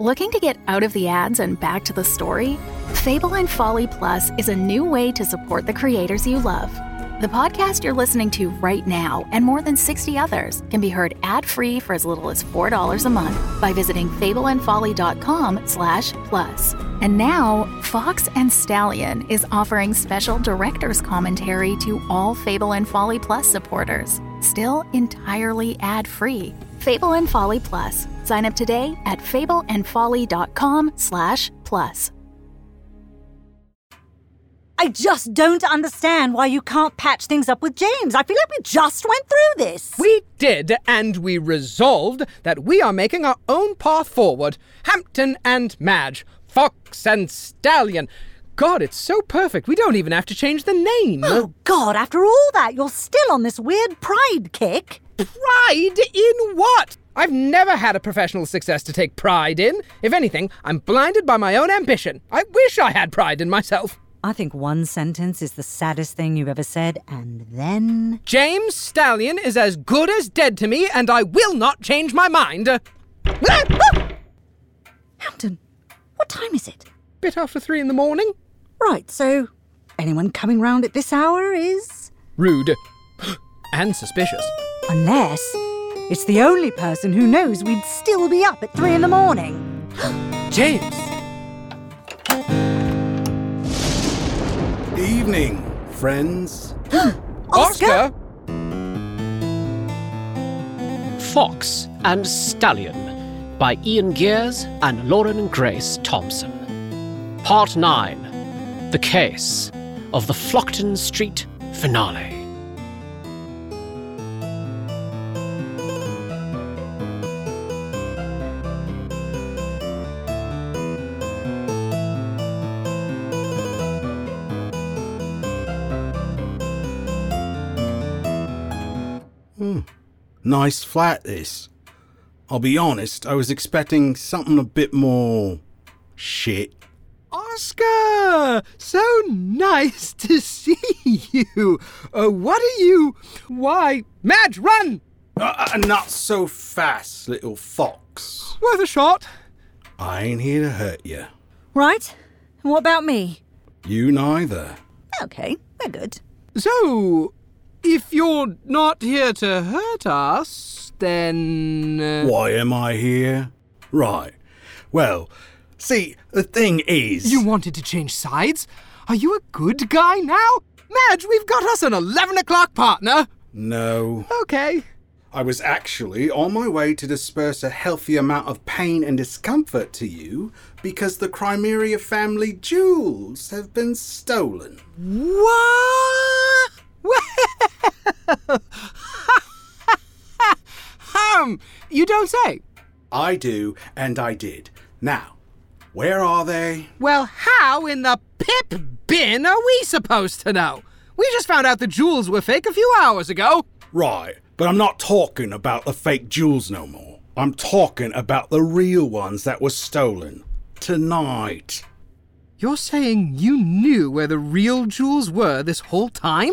Looking to get out of the ads and back to the story? Fable and Folly Plus is a new way to support the creators you love. The podcast you're listening to right now and more than 60 others can be heard ad-free for as little as $4 a month by visiting fableandfolly.com slash plus. And now, Fawx and Stallion is offering special director's commentary to all Fable and Folly Plus supporters, still entirely ad-free. Fable and Folly Plus. Sign up today at fableandfolly.com slash plus. I just don't understand why you can't patch things up with James. I feel like we just went through this. We did, and we resolved that we are making our own path forward. Hampton and Madge, Fawx and Stallion. God, it's so perfect. We don't even have to change the name. Oh, God, after all that, you're still on this weird pride kick. Pride in what? I've never had a professional success to take pride in. If anything, I'm blinded by my own ambition. I wish I had pride in myself. I think one sentence is the saddest thing you've ever said, and then. James Stallion is as good as dead to me, and I will not change my mind. Hampton, what time is it? Bit after three in the morning. Right, so anyone coming round at this hour is. Rude. and suspicious. Unless it's the only person who knows we'd still be up at three in the morning. James! Evening, friends. Oskar? Fawx and Stallion by Ian Geers and Lauren Grace Thompson. Part 9 The Case of the Flockton Street Finale. Nice flat, this. I'll be honest, I was expecting something a bit more. shit. Oskar! So nice to see you! Uh, what are you. Why. Madge, run! Uh, uh, not so fast, little fox. Worth a shot. I ain't here to hurt you. Right? And what about me? You neither. Okay, we're good. So, if you're not here to hurt us, then. Uh, Why am I here? Right. Well, see, the thing is. You wanted to change sides? Are you a good guy now? Madge, we've got us an 11 o'clock partner! No. Okay. I was actually on my way to disperse a healthy amount of pain and discomfort to you because the Crimeria family jewels have been stolen. What? Um, you don't say. I do, and I did. Now, where are they? Well, how in the pip bin are we supposed to know? We just found out the jewels were fake a few hours ago. Right, but I'm not talking about the fake jewels no more. I'm talking about the real ones that were stolen. Tonight. You're saying you knew where the real jewels were this whole time?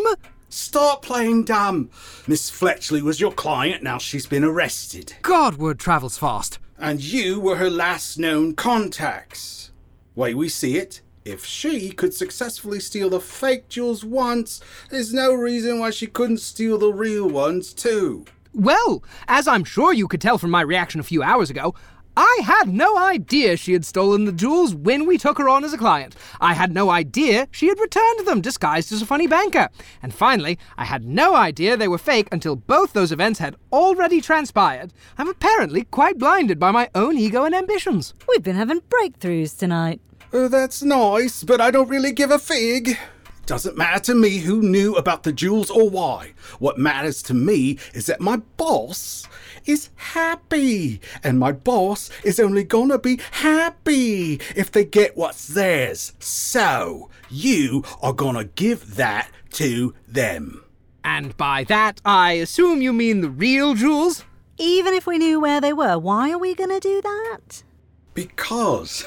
Stop playing dumb. Miss Fletchley was your client, now she's been arrested. God, word travels fast. And you were her last known contacts. Way we see it, if she could successfully steal the fake jewels once, there's no reason why she couldn't steal the real ones too. Well, as I'm sure you could tell from my reaction a few hours ago, I had no idea she had stolen the jewels when we took her on as a client. I had no idea she had returned them disguised as a funny banker. And finally, I had no idea they were fake until both those events had already transpired. I'm apparently quite blinded by my own ego and ambitions. We've been having breakthroughs tonight. Oh, that's nice, but I don't really give a fig. Doesn't matter to me who knew about the jewels or why. What matters to me is that my boss is happy. And my boss is only gonna be happy if they get what's theirs. So, you are gonna give that to them. And by that, I assume you mean the real jewels? Even if we knew where they were, why are we going to do that? Because.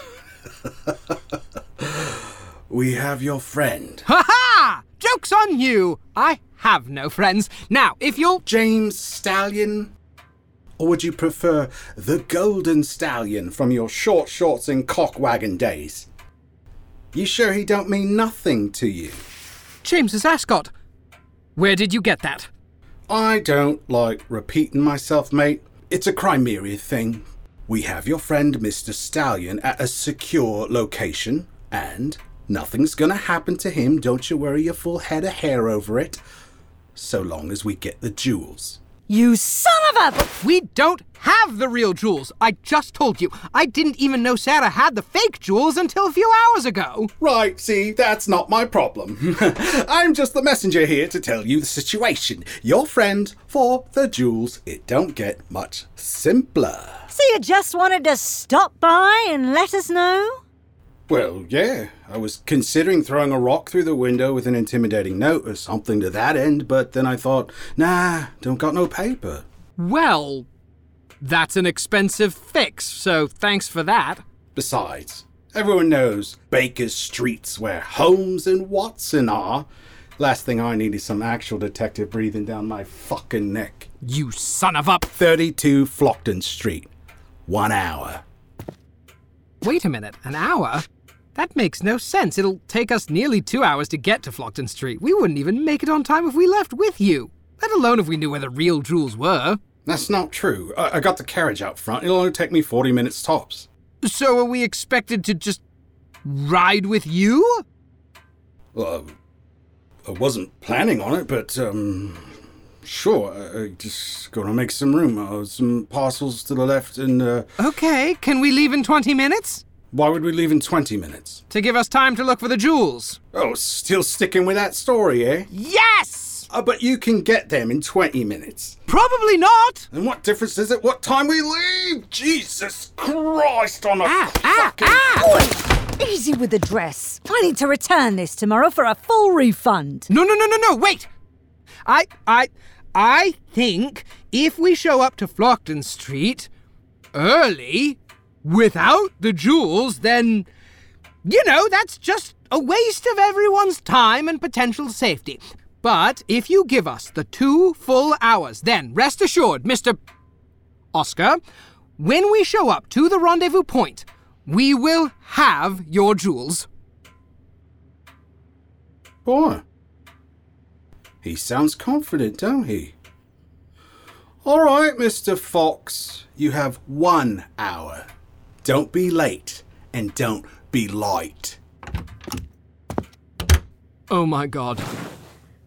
we have your friend. Ha ha! Joke's on you! I have no friends. Now, if you'll. James Stallion. Or would you prefer the golden stallion from your short shorts and cockwagon days? You sure he don't mean nothing to you? James's ascot. Where did you get that? I don't like repeating myself, mate. It's a Crimeria thing. We have your friend Mr. Stallion at a secure location, and nothing's gonna happen to him. Don't you worry your full head of hair over it. So long as we get the jewels. You son of a. We don't have the real jewels. I just told you. I didn't even know Sarah had the fake jewels until a few hours ago. Right, see, that's not my problem. I'm just the messenger here to tell you the situation. Your friend for the jewels. It don't get much simpler. So you just wanted to stop by and let us know? Well, yeah, I was considering throwing a rock through the window with an intimidating note or something to that end, but then I thought, nah, don't got no paper. Well, that's an expensive fix, so thanks for that. Besides, everyone knows Baker Street's where Holmes and Watson are. Last thing I need is some actual detective breathing down my fucking neck. You son of a. 32 Flockton Street. One hour. Wait a minute, an hour? That makes no sense. It'll take us nearly two hours to get to Flockton Street. We wouldn't even make it on time if we left with you, let alone if we knew where the real jewels were. That's not true. I, I got the carriage out front. It'll only take me 40 minutes tops. So are we expected to just ride with you? Well, I wasn't planning on it, but, um, sure. I, I just gonna make some room. Uh, some parcels to the left and, uh, Okay, can we leave in 20 minutes? Why would we leave in 20 minutes? To give us time to look for the jewels. Oh, still sticking with that story, eh? Yes! Uh, but you can get them in 20 minutes. Probably not! And what difference is it what time we leave? Jesus Christ on a Ah, ah, fucking... ah! Easy with the dress. I need to return this tomorrow for a full refund. No, no, no, no, no, wait! I, I, I think if we show up to Flockton Street early without the jewels, then, you know, that's just a waste of everyone's time and potential safety. But if you give us the two full hours, then rest assured, Mr. Oskar, when we show up to the rendezvous point, we will have your jewels. Boy. He sounds confident, don't he? All right, Mr. Fawx. You have one hour. Don't be late and don't be light. Oh my god.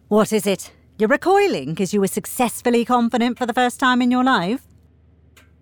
What is it? You're recoiling because you were successfully confident for the first time in your life?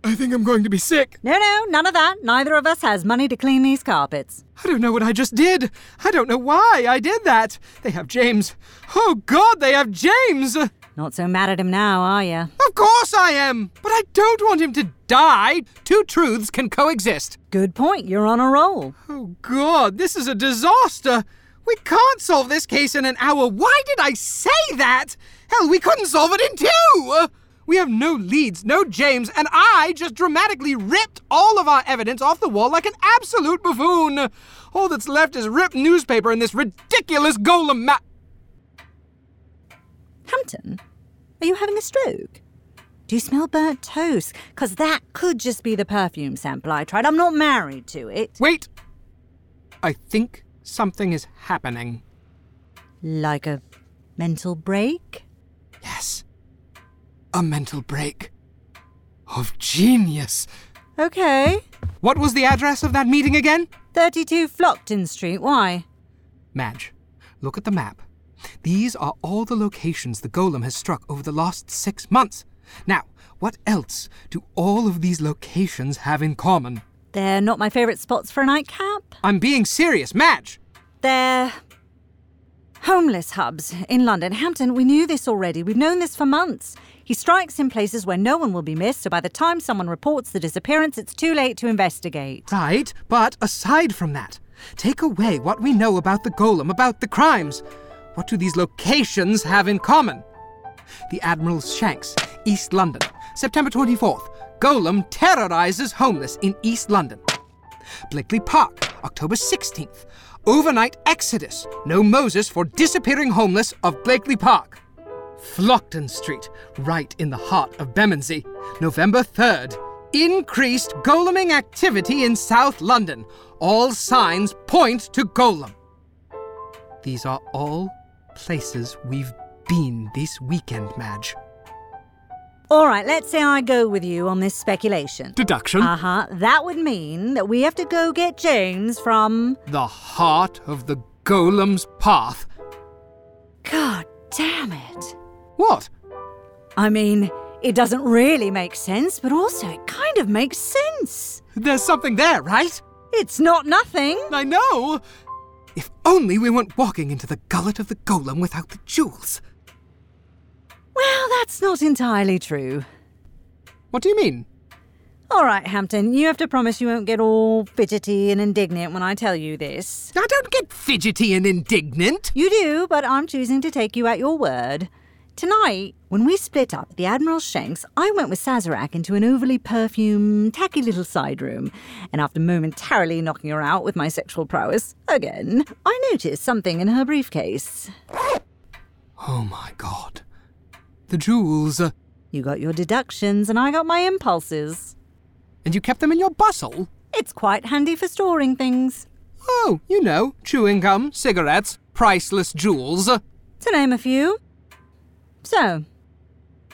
I think I'm going to be sick. No, no, none of that. Neither of us has money to clean these carpets. I don't know what I just did. I don't know why I did that. They have James. Oh God, they have James! Not so mad at him now, are you? Of course I am! But I don't want him to die. Two truths can coexist. Good point. You're on a roll. Oh God, this is a disaster. We can't solve this case in an hour. Why did I say that? Hell, we couldn't solve it in two! We have no leads, no James, and I just dramatically ripped all of our evidence off the wall like an absolute buffoon. All that's left is ripped newspaper and this ridiculous golem map. Hampton, are you having a stroke? Do you smell burnt toast? Because that could just be the perfume sample I tried. I'm not married to it. Wait! I think something is happening. Like a mental break? Yes. A mental break. Of genius. Okay. What was the address of that meeting again? 32 Flockton Street. Why? Madge, look at the map. These are all the locations the golem has struck over the last six months. Now, what else do all of these locations have in common? They're not my favourite spots for a nightcap. I'm being serious, Madge! They're homeless hubs in London. Hampton, we knew this already. We've known this for months. He strikes in places where no one will be missed, so by the time someone reports the disappearance, it's too late to investigate. Right, but aside from that, take away what we know about the golem, about the crimes. What do these locations have in common? The Admiral's Shanks, East London, September 24th. Golem terrorizes homeless in East London. Blakely Park, October 16th. Overnight exodus. No Moses for disappearing homeless of Blakely Park. Flockton Street, right in the heart of Bermondsey. November 3rd. Increased goleming activity in South London. All signs point to golem. These are all places we've been this weekend, Madge. All right, let's say I go with you on this speculation. Deduction. Uh huh. That would mean that we have to go get James from. the heart of the golem's path. God damn it. What? I mean, it doesn't really make sense, but also it kind of makes sense. There's something there, right? It's not nothing. I know. If only we weren't walking into the gullet of the golem without the jewels. Well, that's not entirely true. What do you mean? All right, Hampton, you have to promise you won't get all fidgety and indignant when I tell you this. I don't get fidgety and indignant. You do, but I'm choosing to take you at your word. Tonight, when we split up at the Admiral Shanks, I went with Sazarac into an overly perfumed, tacky little side room, and after momentarily knocking her out with my sexual prowess, again, I noticed something in her briefcase. Oh my god. The jewels. uh, You got your deductions, and I got my impulses. And you kept them in your bustle? It's quite handy for storing things. Oh, you know, chewing gum, cigarettes, priceless jewels. uh, To name a few. So,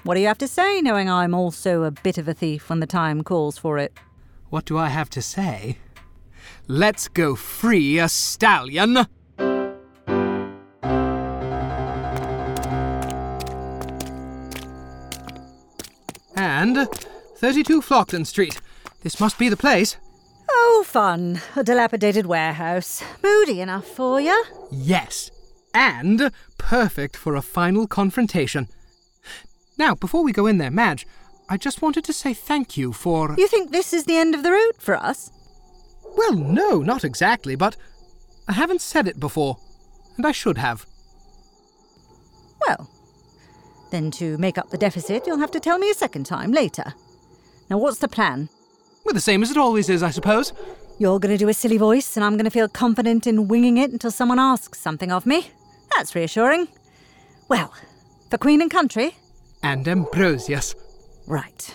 what do you have to say, knowing I'm also a bit of a thief when the time calls for it? What do I have to say? Let's go free a stallion. And 32 Flockton Street. This must be the place. Oh, fun. A dilapidated warehouse. Moody enough for you. Yes. And perfect for a final confrontation. Now, before we go in there, Madge, I just wanted to say thank you for. You think this is the end of the road for us? Well, no, not exactly, but I haven't said it before, and I should have. Well, then to make up the deficit, you'll have to tell me a second time later. Now, what's the plan? Well, the same as it always is, I suppose. You're going to do a silly voice, and I'm going to feel confident in winging it until someone asks something of me. That's reassuring. Well, for Queen and Country? And Ambrosius. Right.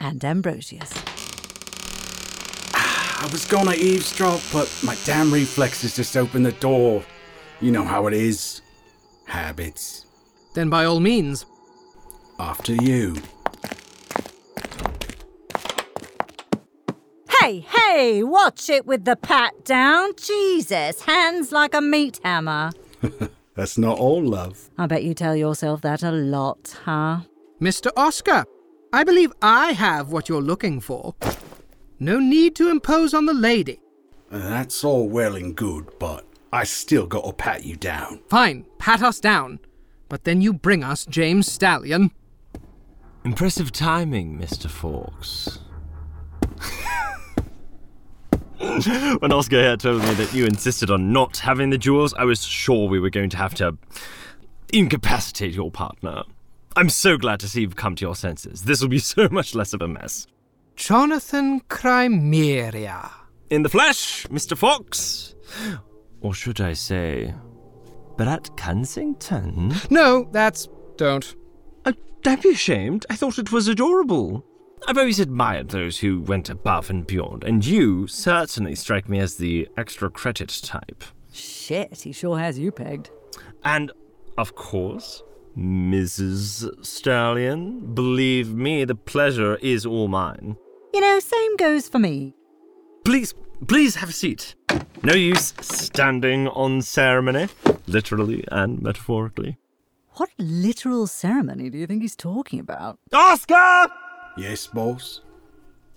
And Ambrosius. Ah, I was gonna eavesdrop, but my damn reflexes just opened the door. You know how it is. Habits. Then by all means. After you. Hey, hey, watch it with the pat down. Jesus, hands like a meat hammer. That's not all love. I bet you tell yourself that a lot, huh? Mr. Oskar, I believe I have what you're looking for. No need to impose on the lady. That's all well and good, but I still gotta pat you down. Fine, pat us down. But then you bring us James Stallion. Impressive timing, Mr. Fawx. when Oskar here told me that you insisted on not having the jewels, I was sure we were going to have to incapacitate your partner. I'm so glad to see you've come to your senses. This will be so much less of a mess. Jonathan Crimeria. In the flesh, Mr. Fawx. Or should I say, Brett Kensington? No, that's. don't. Uh, don't be ashamed. I thought it was adorable. I've always admired those who went above and beyond, and you certainly strike me as the extra credit type. Shit, he sure has you pegged. And, of course, Mrs. Stallion. Believe me, the pleasure is all mine. You know, same goes for me. Please, please have a seat. No use standing on ceremony, literally and metaphorically. What literal ceremony do you think he's talking about? Oskar! Yes, boss?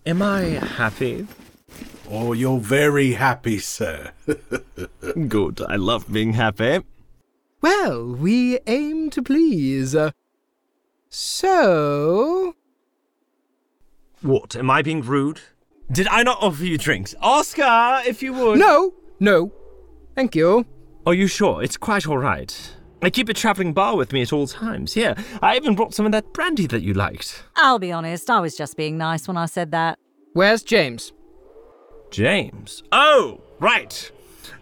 Am I happy? Oh, you're very happy, sir. Good. I love being happy. Well, we aim to please. Uh, So. What? Am I being rude? Did I not offer you drinks? Oskar, if you would. No, no. Thank you. Are you sure? It's quite all right. I keep a travelling bar with me at all times. Here, I even brought some of that brandy that you liked. I'll be honest, I was just being nice when I said that. Where's James? James. Oh, right.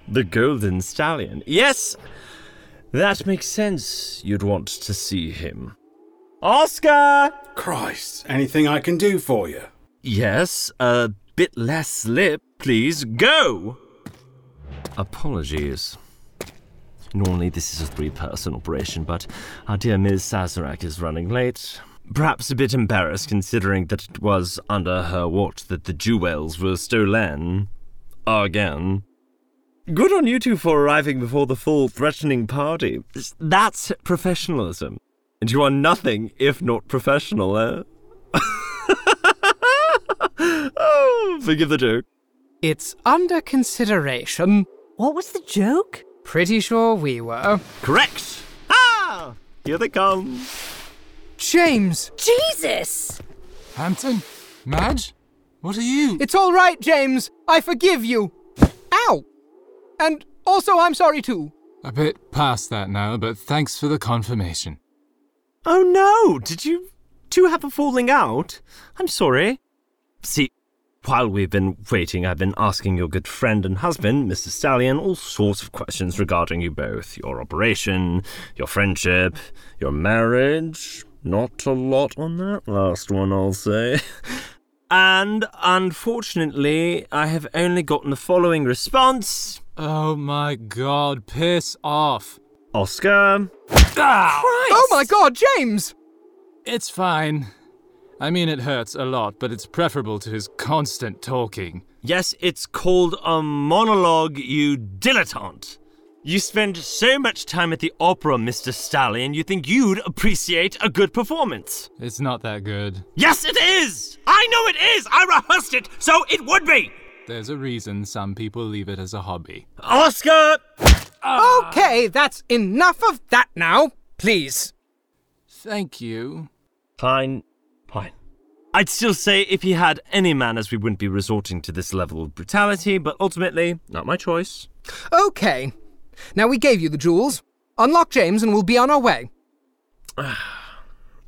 The Golden Stallion. Yes. That makes sense. You'd want to see him. Oskar! Christ, anything I can do for you? Yes, a bit less lip, please. Go! Apologies. Normally, this is a three person operation, but our dear Ms. Sazarac is running late. Perhaps a bit embarrassed considering that it was under her watch that the jewels were stolen. Again. Good on you two for arriving before the full threatening party. That's professionalism. And you are nothing if not professional, eh? oh, forgive the joke. It's under consideration. What was the joke? Pretty sure we were. Correct! Ah! Here they come. James! Jesus! Hampton? Madge? What are you? It's all right, James. I forgive you. Ow! And also, I'm sorry too. A bit past that now, but thanks for the confirmation. Oh no! Did you two have a falling out? I'm sorry. See, while we've been waiting, I've been asking your good friend and husband, Mr. Stallion, all sorts of questions regarding you both your operation, your friendship, your marriage. Not a lot on that last one, I'll say. And unfortunately, I have only gotten the following response Oh my god, piss off. Oskar. Ah, Oh my god, James! It's fine. I mean, it hurts a lot, but it's preferable to his constant talking. Yes, it's called a monologue, you dilettante. You spend so much time at the opera, Mr. Stallion, you think you'd appreciate a good performance. It's not that good. Yes, it is! I know it is! I rehearsed it, so it would be! There's a reason some people leave it as a hobby. Oskar! Ah. Okay, that's enough of that now. Please. Thank you. Fine, fine. I'd still say if he had any manners, we wouldn't be resorting to this level of brutality, but ultimately, not my choice. Okay. Now we gave you the jewels. Unlock James and we'll be on our way.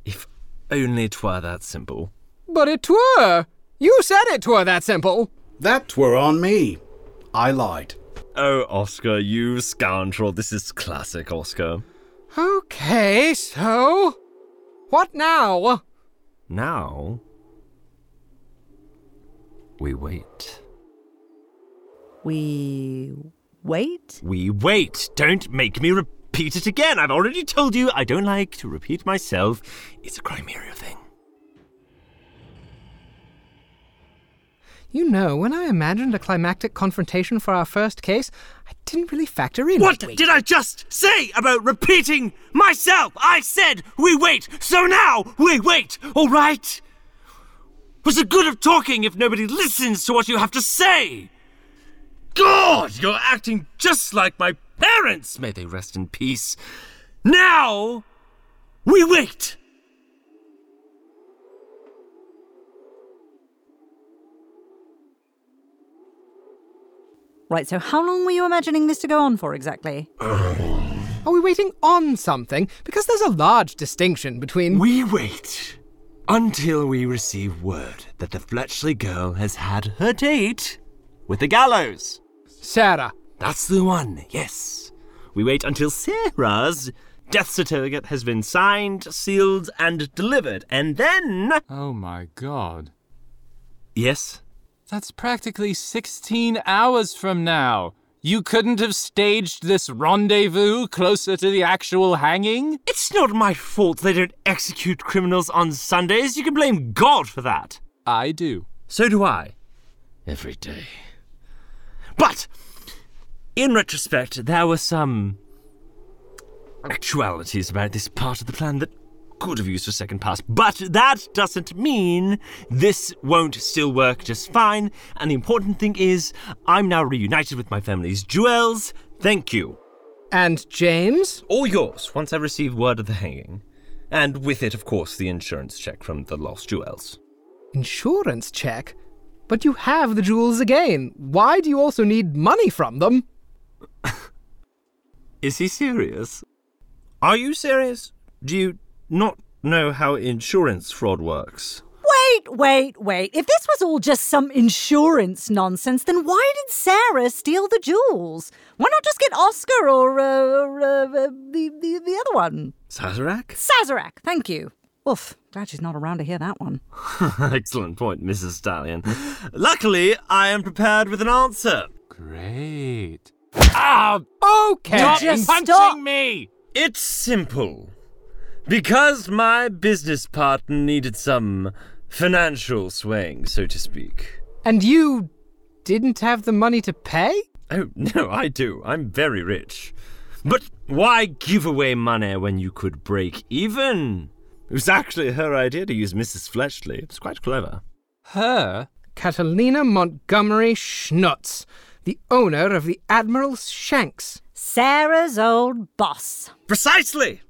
If only it were that simple. But it were. You said it were that simple. That were on me. I lied. Oh, Oskar, you scoundrel. This is classic, Oskar. Okay, so. What now? Now. We wait. We wait? We wait. Don't make me repeat it again. I've already told you I don't like to repeat myself. It's a Crimeria thing. You know, when I imagined a climactic confrontation for our first case, I didn't really factor in. What did I just say about repeating myself? I said we wait, so now we wait, all right? What's the good of talking if nobody listens to what you have to say? God, you're acting just like my parents. May they rest in peace. Now we wait. Right, so how long were you imagining this to go on for exactly? Um, are we waiting on something? Because there's a large distinction between. We wait until we receive word that the Fletchley girl has had her date with the gallows. Sarah. That's the one, yes. We wait until Sarah's death certificate has been signed, sealed, and delivered, and then. Oh my god. Yes? That's practically 16 hours from now. You couldn't have staged this rendezvous closer to the actual hanging? It's not my fault they don't execute criminals on Sundays. You can blame God for that. I do. So do I. Every day. But, in retrospect, there were some actualities about this part of the plan that could have used a second pass. But that doesn't mean this won't still work just fine. And the important thing is, I'm now reunited with my family's jewels. Thank you. And James? All yours once I receive word of the hanging. And with it, of course, the insurance check from the lost jewels. Insurance check? But you have the jewels again. Why do you also need money from them? Is he serious? Are you serious? Do you not know how insurance fraud works? Wait, wait, wait. If this was all just some insurance nonsense, then why did Sarah steal the jewels? Why not just get Oskar or, uh, or uh, uh, the, the, the other one? Sazarac? Sazarac, thank you. Oof, glad she's not around to hear that one. Excellent point, Mrs. Stallion. Luckily, I am prepared with an answer. Great. Ah! Okay. Stop Just punching stop. me! It's simple. Because my business partner needed some financial swing, so to speak. And you didn't have the money to pay? Oh, no, I do. I'm very rich. But why give away money when you could break even? It was actually her idea to use Mrs. Fletchley. It was quite clever. Her? Catalina Montgomery Schnutz, the owner of the Admiral's Shanks. Sarah's old boss. Precisely!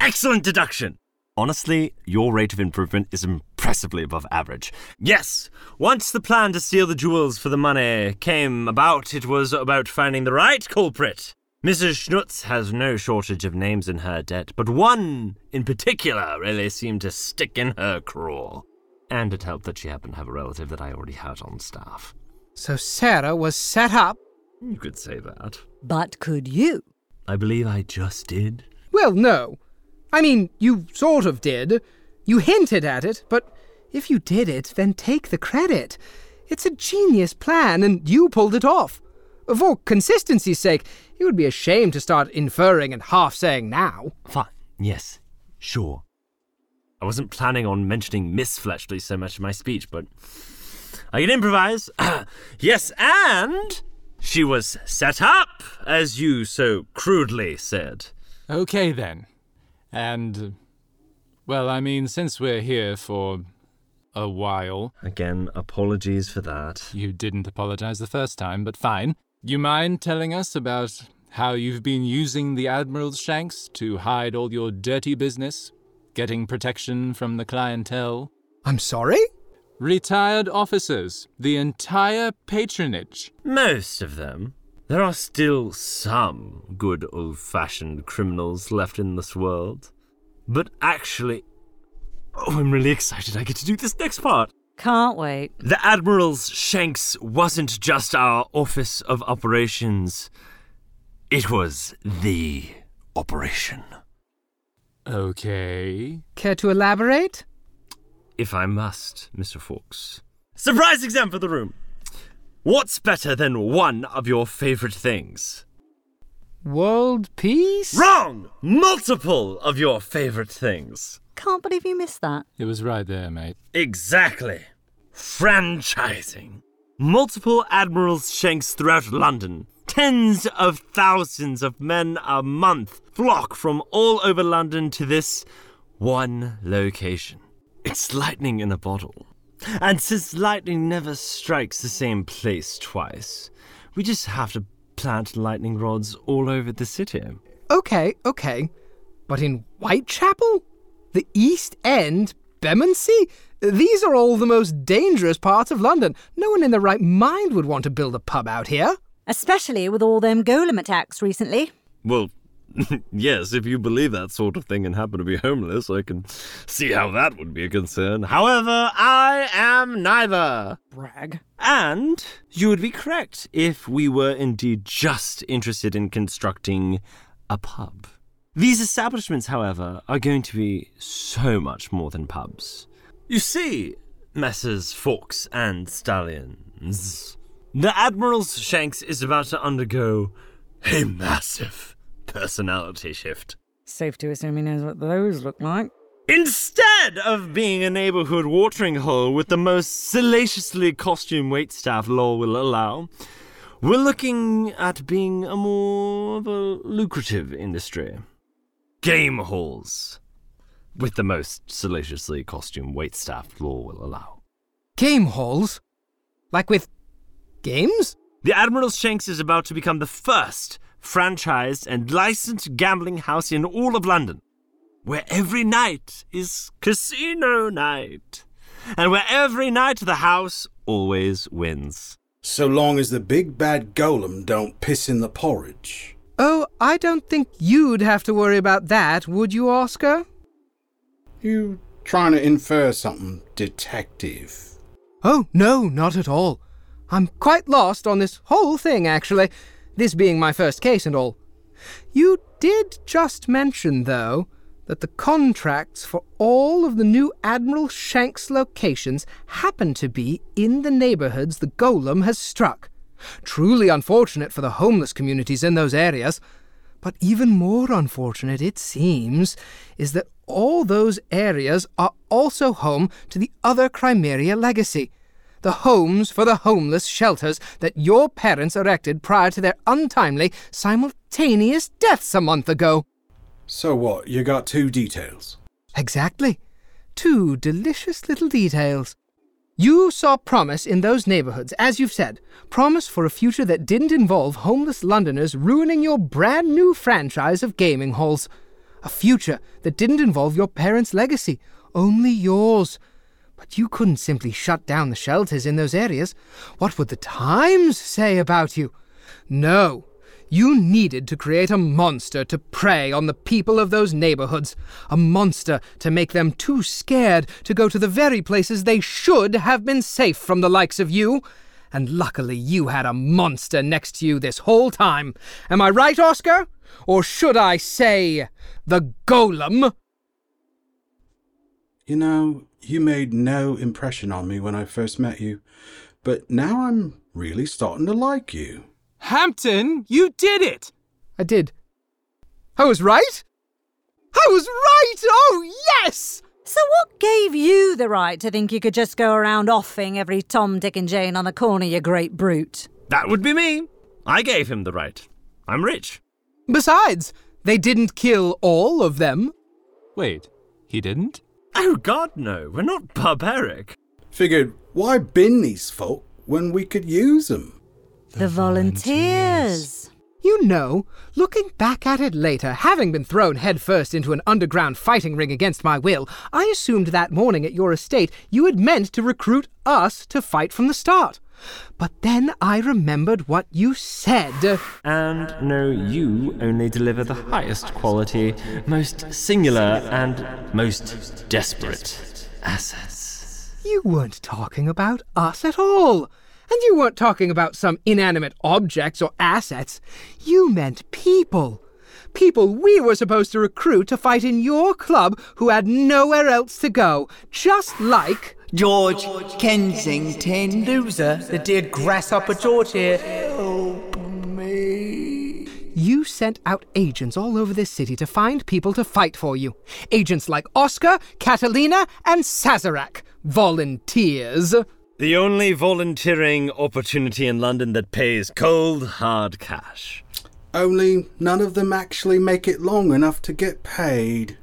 Excellent deduction! Honestly, your rate of improvement is impressively above average. Yes, once the plan to steal the jewels for the money came about, it was about finding the right culprit. Mrs. Schnutz has no shortage of names in her debt, but one in particular really seemed to stick in her craw. And it helped that she happened to have a relative that I already had on staff. So Sarah was set up. You could say that. But could you? I believe I just did. Well, no. I mean, you sort of did. You hinted at it, but if you did it, then take the credit. It's a genius plan, and you pulled it off. For consistency's sake, it would be a shame to start inferring and half saying now. Fine. Yes. Sure. I wasn't planning on mentioning Miss Fletchley so much in my speech, but I can improvise. yes, and she was set up, as you so crudely said. Okay then. And, well, I mean, since we're here for a while, Again, apologies for that. you didn't apologize the first time, but fine. You mind telling us about how you've been using the Admiral's Shanks to hide all your dirty business? Getting protection from the clientele? I'm sorry? Retired officers, the entire patronage. Most of them. There are still some good old fashioned criminals left in this world. But actually. Oh, I'm really excited I get to do this next part. Can't wait. The Admiral's Shanks wasn't just our Office of Operations, it was the operation. Okay. Care to elaborate? If I must, Mr. Fawx. Surprise exam for the room! What's better than one of your favorite things? World peace? Wrong! Multiple of your favorite things. Can't believe you missed that. It was right there, mate. Exactly. Franchising. Multiple Admiral's Shanks throughout London. Tens of thousands of men a month flock from all over London to this one location. It's lightning in a bottle. And since lightning never strikes the same place twice, we just have to plant lightning rods all over the city. Okay, okay. But in Whitechapel? The East End? Bermondsey? These are all the most dangerous parts of London. No one in their right mind would want to build a pub out here. Especially with all them golem attacks recently. Well, yes, if you believe that sort of thing and happen to be homeless, I can see how that would be a concern. However, I am neither. Brag. And you would be correct if we were indeed just interested in constructing a pub. These establishments, however, are going to be so much more than pubs. You see, Messrs. Fawx and Stallions, the Admiral's Shanks is about to undergo a massive personality shift. Safe to assume he knows what those look like. Instead of being a neighborhood watering hole with the most salaciously costume waitstaff law will allow, we're looking at being a more of a lucrative industry. Game halls. With the most salaciously costume waitstaff law will allow. Game halls? Like with games? The Admiral's Shanks is about to become the first franchised and licensed gambling house in all of London, where every night is casino night, and where every night the house always wins. So long as the big bad golem don't piss in the porridge. Oh, I don't think you'd have to worry about that, would you, Oskar? You trying to infer something, detective? Oh, no, not at all. I'm quite lost on this whole thing, actually, this being my first case and all. You did just mention, though, that the contracts for all of the new Admiral Shanks locations happen to be in the neighborhoods the golem has struck. Truly unfortunate for the homeless communities in those areas. But even more unfortunate, it seems, is that all those areas are also home to the other Crimeria legacy. The homes for the homeless shelters that your parents erected prior to their untimely, simultaneous deaths a month ago. So what, you got two details? Exactly. Two delicious little details. You saw promise in those neighborhoods, as you've said. Promise for a future that didn't involve homeless Londoners ruining your brand new franchise of gaming halls. A future that didn't involve your parents' legacy, only yours. But you couldn't simply shut down the shelters in those areas. What would the Times say about you? No, you needed to create a monster to prey on the people of those neighborhoods. A monster to make them too scared to go to the very places they should have been safe from the likes of you. And luckily, you had a monster next to you this whole time. Am I right, Oskar? Or should I say, the golem? You know, you made no impression on me when I first met you, but now I'm really starting to like you. Hampton, you did it! I did. I was right? I was right! Oh, yes! So, what gave you the right to think you could just go around offing every Tom, Dick, and Jane on the corner, you great brute? That would be me. I gave him the right. I'm rich. Besides, they didn't kill all of them. Wait, he didn't? Oh, God, no. We're not barbaric. Figured, why bin these folk when we could use them? The, volunteers. You know, looking back at it later, having been thrown headfirst into an underground fighting ring against my will, I assumed that morning at your estate you had meant to recruit us to fight from the start. But then I remembered what you said. And no, you only deliver the highest quality, most singular, and most desperate assets. You weren't talking about us at all. And you weren't talking about some inanimate objects or assets. You meant people. People we were supposed to recruit to fight in your club who had nowhere else to go. Just like. George Kensington, loser, the dear grasshopper George here. Help me. You sent out agents all over this city to find people to fight for you. Agents like Oskar, Catalina, and Sazarac. Volunteers. The only volunteering opportunity in London that pays cold, hard cash. Only none of them actually make it long enough to get paid.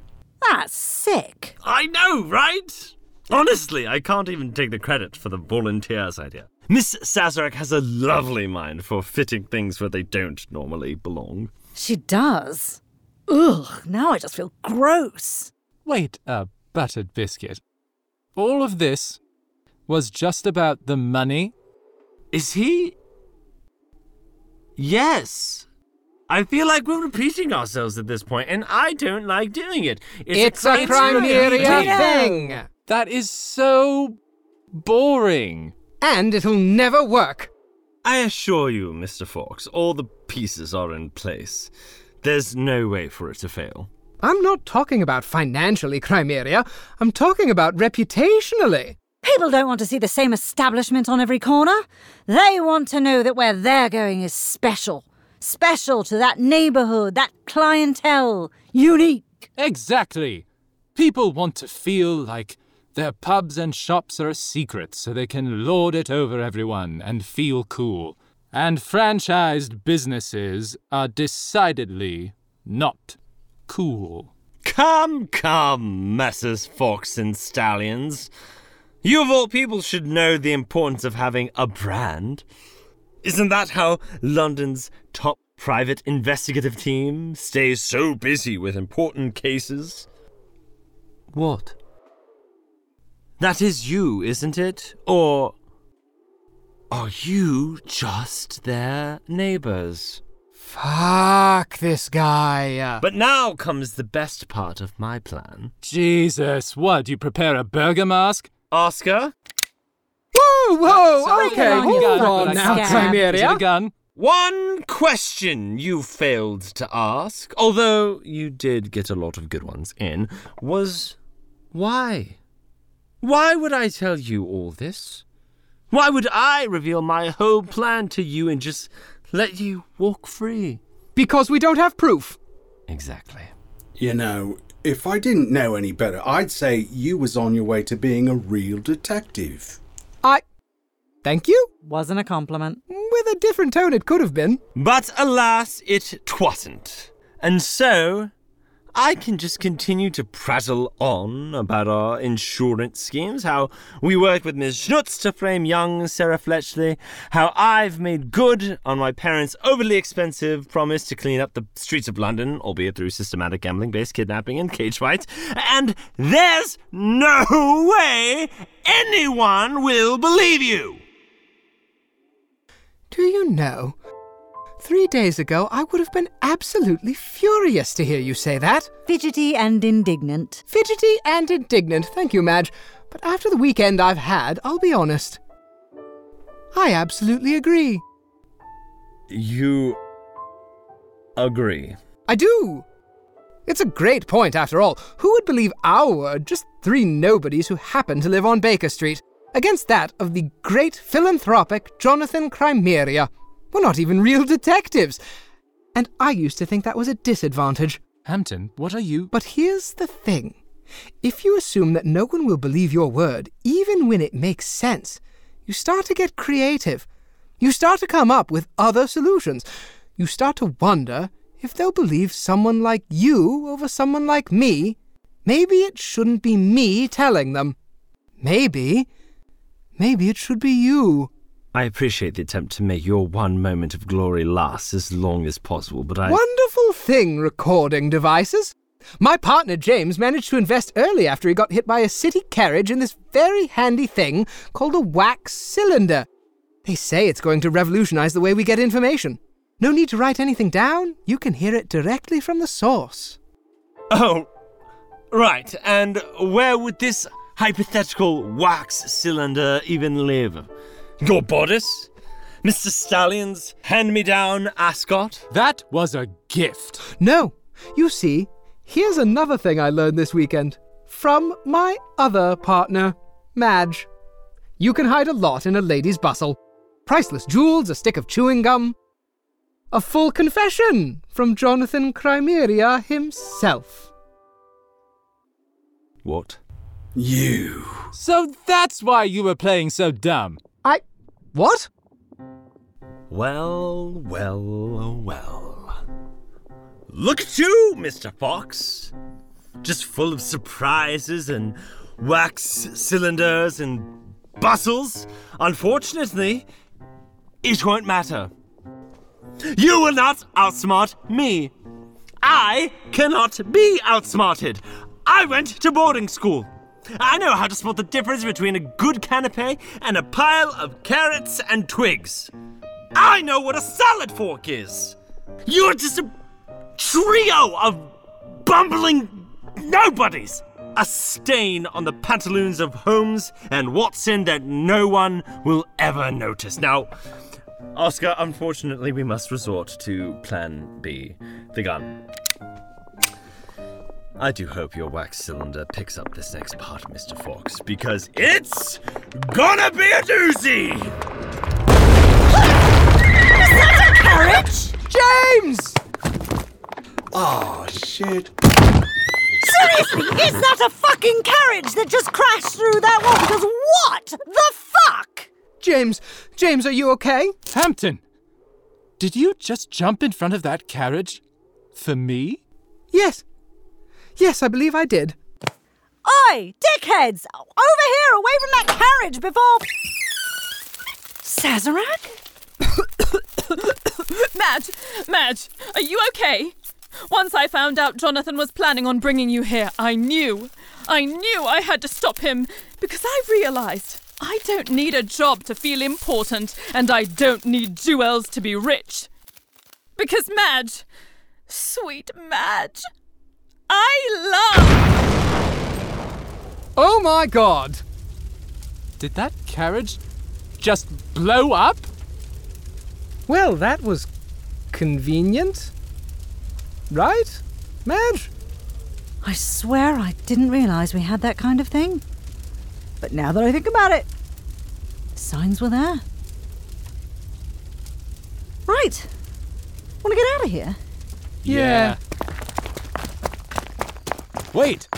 That's sick. I know, right? Honestly, I can't even take the credit for the volunteers idea. Miss Sazarac has a lovely mind for fitting things where they don't normally belong. She does. Ugh, now I just feel gross. Wait a buttered biscuit. All of this was just about the money? Is he? Yes. I feel like we're repeating ourselves at this point, and I don't like doing it. It's, a Crimeria thing. That is so boring. And it'll never work. I assure you, Mr. Fawx, all the pieces are in place. There's no way for it to fail. I'm not talking about financially, Crimeria. I'm talking about reputationally. People don't want to see the same establishment on every corner. They want to know that where they're going is special. Special to that neighborhood, that clientele. Unique. Exactly. People want to feel like their pubs and shops are a secret so they can lord it over everyone and feel cool. And franchised businesses are decidedly not cool. Come, come, Messrs. Fawx and Stallions. You of all people should know the importance of having a brand. Isn't that how London's top private investigative team stays so busy with important cases? What? That is you, isn't it? Or are you just their neighbors? Fuck this guy. But now comes the best part of my plan. Jesus, what? You prepare a burger mask? Oskar, Whoa, whoa, Sorry, okay, hold you on now, scab. Is it a gun? one question you failed to ask, although you did get a lot of good ones in, was why? Why would I tell you all this? Why would I reveal my whole plan to you and just let you walk free? Because we don't have proof. Exactly. You know, if I didn't know any better, I'd say you was on your way to being a real detective. I. Thank you. Wasn't a compliment. With a different tone, it could have been. But alas, it twasn't. And so, I can just continue to prattle on about our insurance schemes, how we work with Ms. Schnutz to frame young Sarah Fletchley, how I've made good on my parents' overly expensive promise to clean up the streets of London, albeit through systematic gambling based kidnapping and cage fights, and there's no way anyone will believe you! Do you know? Three days ago, I would have been absolutely furious to hear you say that. Fidgety and indignant. Fidgety and indignant, thank you, Madge. But after the weekend I've had, I'll be honest. I absolutely agree. You agree. I do. It's a great point, after all. Who would believe our word, just three nobodies who happen to live on Baker Street, against that of the great philanthropic Jonathan Crimeria? We're not even real detectives. And I used to think that was a disadvantage. Hampton, what are you? But here's the thing if you assume that no one will believe your word, even when it makes sense, you start to get creative. You start to come up with other solutions. You start to wonder if they'll believe someone like you over someone like me. Maybe it shouldn't be me telling them. Maybe. Maybe it should be you. I appreciate the attempt to make your one moment of glory last as long as possible, but I. Wonderful thing, recording devices. My partner James managed to invest early after he got hit by a city carriage in this very handy thing called a wax cylinder. They say it's going to revolutionize the way we get information. No need to write anything down, you can hear it directly from the source. Oh, right. And where would this hypothetical wax cylinder even live? Your bodice? Mr. Stallion's hand me down ascot? That was a gift. No, you see, here's another thing I learned this weekend from my other partner, Madge. You can hide a lot in a lady's bustle priceless jewels, a stick of chewing gum. A full confession from Jonathan Crimeria himself. What? You. So that's why you were playing so dumb. What? Well, well, well. Look at you, Mr. Fawx. Just full of surprises and wax cylinders and bustles. Unfortunately, it won't matter. You will not outsmart me. I cannot be outsmarted. I went to boarding school. I know how to spot the difference between a good canapé and a pile of carrots and twigs. I know what a salad fork is. You're just a trio of bumbling nobodies. A stain on the pantaloons of Holmes and Watson that no one will ever notice. Now, Oskar, unfortunately, we must resort to Plan B the gun. I do hope your wax cylinder picks up this next part, Mr. Fawx, because it's gonna be a doozy! Is that a carriage? James! Oh, shit. Seriously, is that a fucking carriage that just crashed through that wall? Because what the fuck? James, James, are you okay? Hampton, did you just jump in front of that carriage? For me? Yes. Yes, I believe I did. Oi, dickheads! Over here, away from that carriage before. Sazarac? Madge, Madge, are you okay? Once I found out Jonathan was planning on bringing you here, I knew. I knew I had to stop him because I realized I don't need a job to feel important and I don't need jewels to be rich. Because Madge, sweet Madge, I love. Oh my god! Did that carriage just blow up? Well, that was convenient. Right? Madge? I swear I didn't realise we had that kind of thing. But now that I think about it, signs were there. Right. Want to get out of here? Yeah. Wait!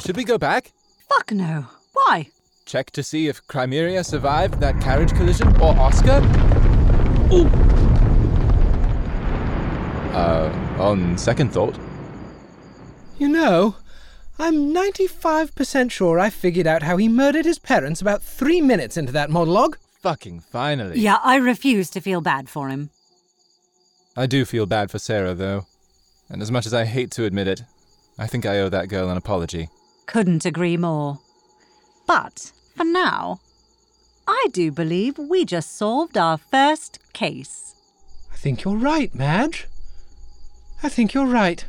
Should we go back? Fuck no. Why? Check to see if Crimeria survived that carriage collision or Oskar? Ooh. Uh, on second thought. You know, I'm 95% sure I figured out how he murdered his parents about three minutes into that monologue. Fucking finally. Yeah, I refuse to feel bad for him. I do feel bad for Sarah, though. And as much as I hate to admit it, I think I owe that girl an apology. Couldn't agree more. But for now, I do believe we just solved our first case. I think you're right, Madge. I think you're right.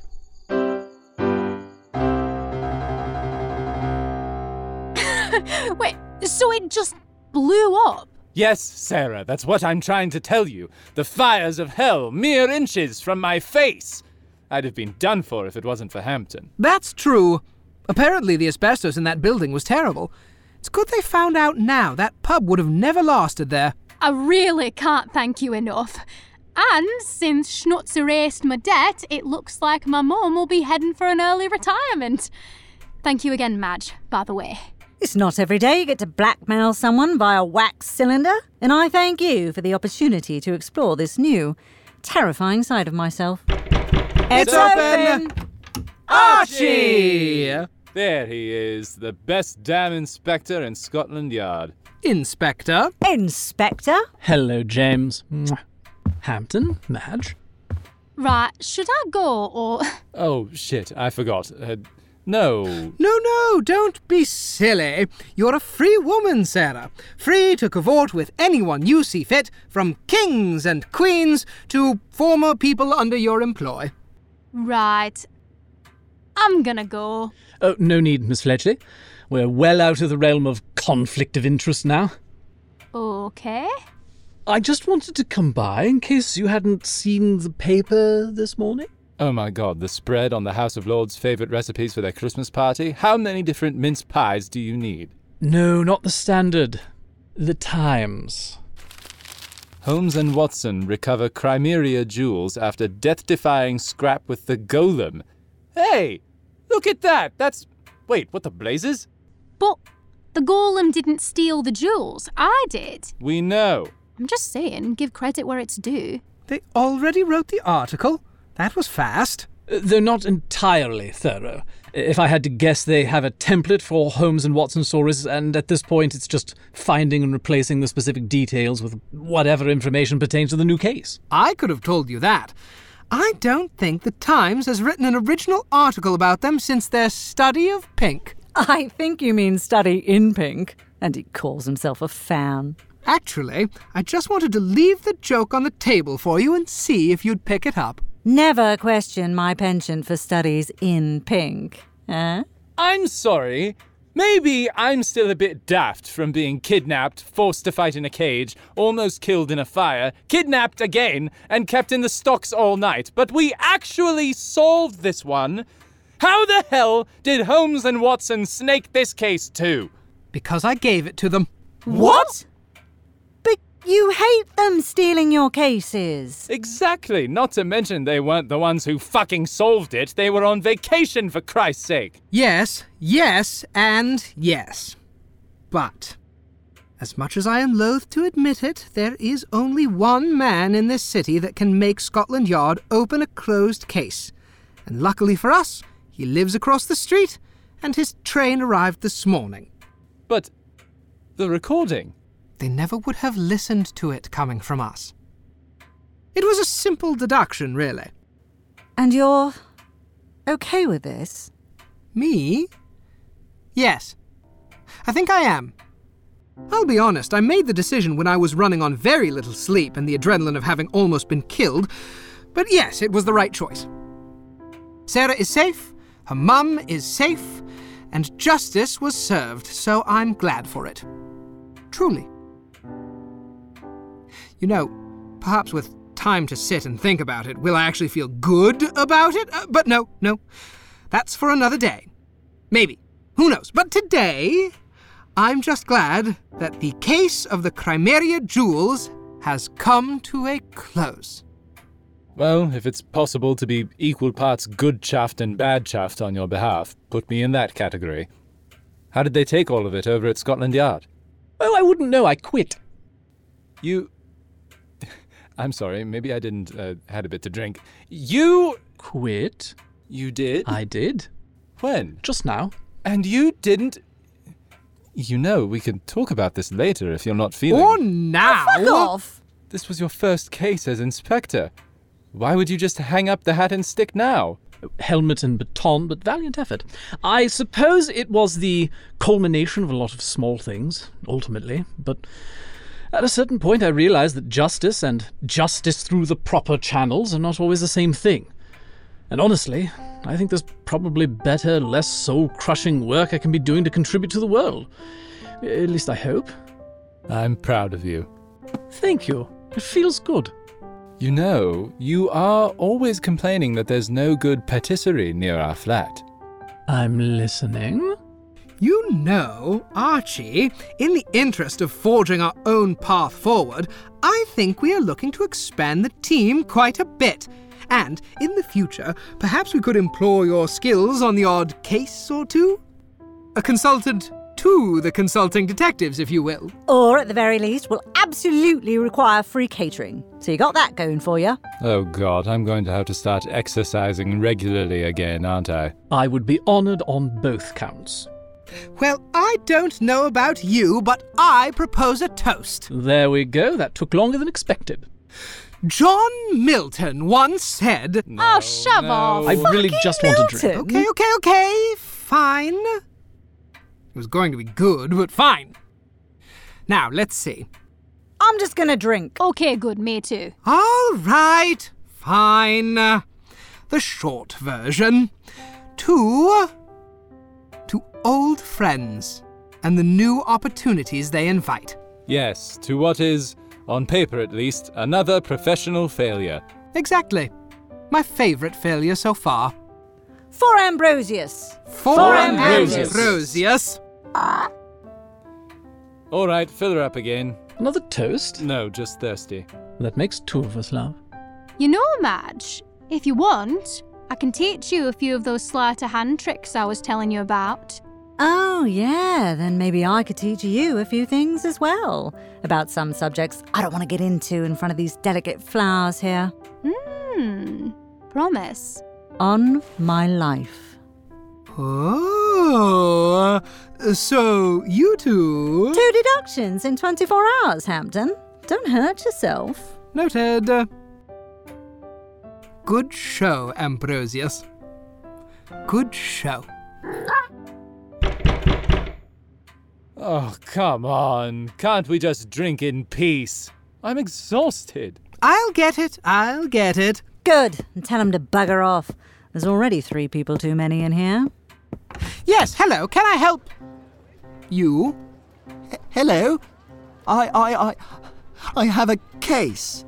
Wait, so it just blew up? Yes, Sarah, that's what I'm trying to tell you. The fires of hell, mere inches from my face. I'd have been done for if it wasn't for Hampton. That's true. Apparently, the asbestos in that building was terrible. It's good they found out now. That pub would have never lasted there. I really can't thank you enough. And since Schnutz erased my debt, it looks like my mum will be heading for an early retirement. Thank you again, Madge, by the way. It's not every day you get to blackmail someone via a wax cylinder, and I thank you for the opportunity to explore this new, terrifying side of myself. It's open! Archie! There he is, the best damn inspector in Scotland Yard. Inspector? Inspector? Hello, James. Mwah. Hampton, Madge. Right, should I go or. Oh, shit, I forgot. Uh, no. No, no, don't be silly. You're a free woman, Sarah. Free to cavort with anyone you see fit, from kings and queens to former people under your employ. Right. I'm gonna go. Oh, no need, Miss Fletchley. We're well out of the realm of conflict of interest now. Okay. I just wanted to come by in case you hadn't seen the paper this morning. Oh my god, the spread on the House of Lords' favourite recipes for their Christmas party? How many different mince pies do you need? No, not the standard. The Times. Holmes and Watson recover Crimeria jewels after death defying scrap with the golem. Hey! Look at that! That's. Wait, what the blazes? But the golem didn't steal the jewels. I did. We know. I'm just saying, give credit where it's due. They already wrote the article? That was fast. Uh, They're not entirely thorough. If I had to guess, they have a template for Holmes and Watson stories, and at this point, it's just finding and replacing the specific details with whatever information pertains to the new case. I could have told you that. I don't think the Times has written an original article about them since their study of pink. I think you mean study in pink. And he calls himself a fan. Actually, I just wanted to leave the joke on the table for you and see if you'd pick it up. Never question my penchant for studies in pink. Eh? I'm sorry. Maybe I'm still a bit daft from being kidnapped, forced to fight in a cage, almost killed in a fire, kidnapped again, and kept in the stocks all night, but we actually solved this one. How the hell did Holmes and Watson snake this case too? Because I gave it to them. What? But you hate them stealing your cases. Exactly, not to mention they weren't the ones who fucking solved it, they were on vacation for Christ's sake. Yes, yes, and yes. But, as much as I am loath to admit it, there is only one man in this city that can make Scotland Yard open a closed case. And luckily for us, he lives across the street, and his train arrived this morning. But the recording. They never would have listened to it coming from us. It was a simple deduction, really. And you're okay with this? Me? Yes. I think I am. I'll be honest, I made the decision when I was running on very little sleep and the adrenaline of having almost been killed, but yes, it was the right choice. Sarah is safe, her mum is safe, and justice was served, so I'm glad for it. Truly. You know, perhaps with time to sit and think about it, will I actually feel good about it? Uh, but no, no. That's for another day. Maybe. Who knows? But today, I'm just glad that the case of the Crimeria jewels has come to a close. Well, if it's possible to be equal parts good chaffed and bad chaffed on your behalf, put me in that category. How did they take all of it over at Scotland Yard? Oh, I wouldn't know. I quit. You. I'm sorry, maybe I didn't uh, had a bit to drink. You quit? You did? I did. When? Just now. And you didn't. You know, we can talk about this later if you're not feeling. Or now. Fuck off! This was your first case as inspector. Why would you just hang up the hat and stick now? Helmet and baton, but valiant effort. I suppose it was the culmination of a lot of small things, ultimately, but at a certain point I realized that justice and justice through the proper channels are not always the same thing. And honestly, I think there's probably better, less soul crushing work I can be doing to contribute to the world. At least I hope. I'm proud of you. Thank you. It feels good. You know, you are always complaining that there's no good patisserie near our flat. I'm listening. You know, Archie, in the interest of forging our own path forward, I think we are looking to expand the team quite a bit. And in the future, perhaps we could employ your skills on the odd case or two? A consultant to the consulting detectives, if you will. Or at the very least, will absolutely require free catering. So you got that going for you. Oh god, I'm going to have to start exercising regularly again, aren't I? I would be honoured on both counts. Well, I don't know about you, but I propose a toast. There we go. That took longer than expected. John Milton once said. oh, shove off. I really just want a drink. Okay, okay, okay, fine. It was going to be good, but fine. Now, let's see. I'm just gonna drink. Okay, good, me too. All right, fine. The short version. To. To old friends and the new opportunities they invite. Yes, to what is, on paper at least, another professional failure. Exactly. My favourite failure so far. For Ambrosius. For, For Ambrosius. Ambrosius. All right, fill her up again. Another toast? No, just thirsty. That makes two of us, love. You know, Madge, if you want, I can teach you a few of those sleight of hand tricks I was telling you about. Oh, yeah, then maybe I could teach you a few things as well. About some subjects I don't want to get into in front of these delicate flowers here. Hmm, promise. On my life. Oh, so you two. Two deductions in 24 hours, Hampton. Don't hurt yourself. Noted. Good show, Ambrosius. Good show. Oh, come on. Can't we just drink in peace? I'm exhausted. I'll get it. I'll get it. Good. And tell him to bugger off. There's already three people too many in here. Yes, hello. Can I help you? Hello? I, I, I, I have a case.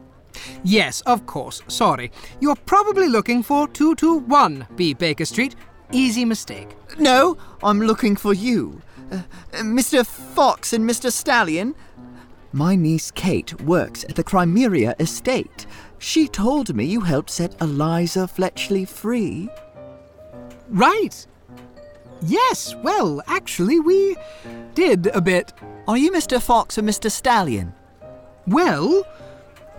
Yes, of course. Sorry. You're probably looking for 221 B Baker Street. Easy mistake. No, I'm looking for you. Uh, Mr. Fawx and Mr. Stallion. My niece Kate works at the Crimeria estate. She told me you helped set Eliza Fletchley free. Right. Yes, well, actually, we did a bit. Are you Mr. Fawx or Mr. Stallion? Well,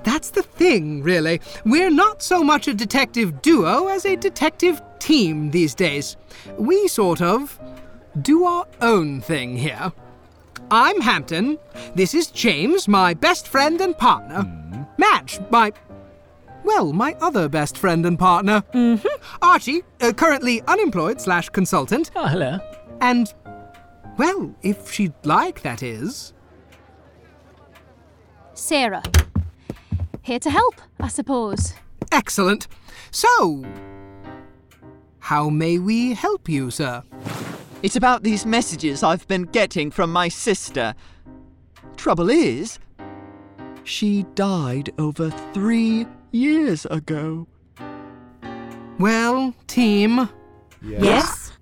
that's the thing, really. We're not so much a detective duo as a detective team these days. We sort of do our own thing here. I'm Hampton. This is James, my best friend and partner. Madge, my. Well, my other best friend and partner. Mm-hmm. Archie, uh, currently unemployed slash consultant. Oh, hello. And, well, if she'd like, that is. Sarah. Here to help, I suppose. Excellent. So, how may we help you, sir? It's about these messages I've been getting from my sister. Trouble is, she died over three years ago. Well, team, Yes?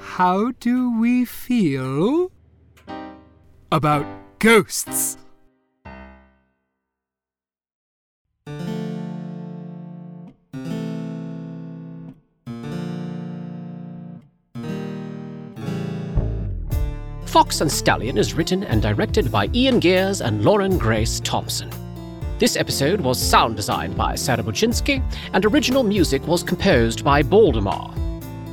how do we feel about ghosts? Fawx and Stallion is written and directed by Ian Geers and Lauren Grace Thompson. This episode was sound designed by Sarah Buchynski, and original music was composed by Baldemar.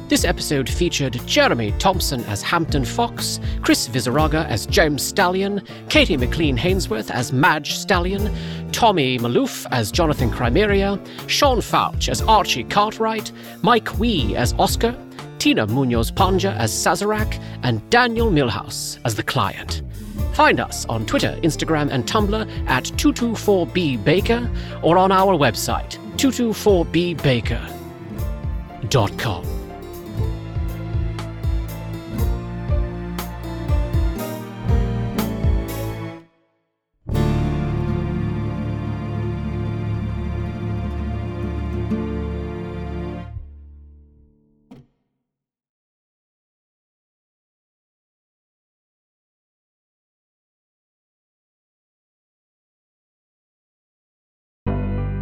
This episode featured Jeremy Thompson as Hampton Fawx, Chris Vizurraga as James Stallion, Katie McLean Hainsworth as Madge Stallion, Tommy Malouf as Jonathan Crimeria, Shawn Pfautsch as Archie Cartwright, Mike Ooi as Oskar, Tina Muñoz Pandya as Sazarac, and Daniel Milhouse as the client. Find us on Twitter, Instagram, and Tumblr at 224bbaker or on our website, 224bbaker.com.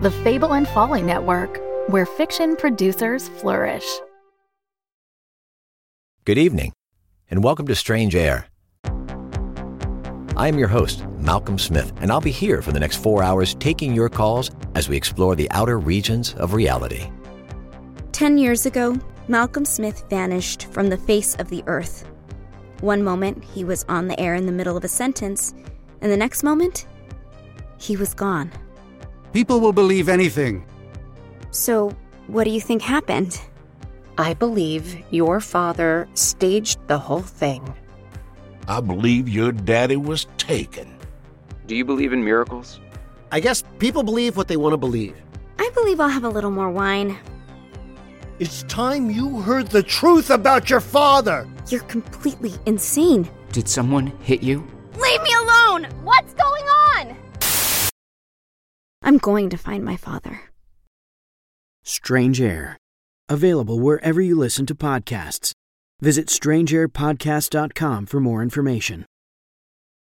The Fable and Folly Network, where fiction producers flourish. Good evening, and welcome to Strange Air. I am your host, Malcolm Smith, and I'll be here for the next four hours taking your calls as we explore the outer regions of reality. Ten years ago, Malcolm Smith vanished from the face of the earth. One moment, he was on the air in the middle of a sentence, and the next moment, he was gone. People will believe anything. So, what do you think happened? I believe your father staged the whole thing. I believe your daddy was taken. Do you believe in miracles? I guess people believe what they want to believe. I believe I'll have a little more wine. It's time you heard the truth about your father. You're completely insane. Did someone hit you? Leave me alone! What's going on? I'm going to find my father. Strange Air. Available wherever you listen to podcasts. Visit strangeairpodcast.com for more information.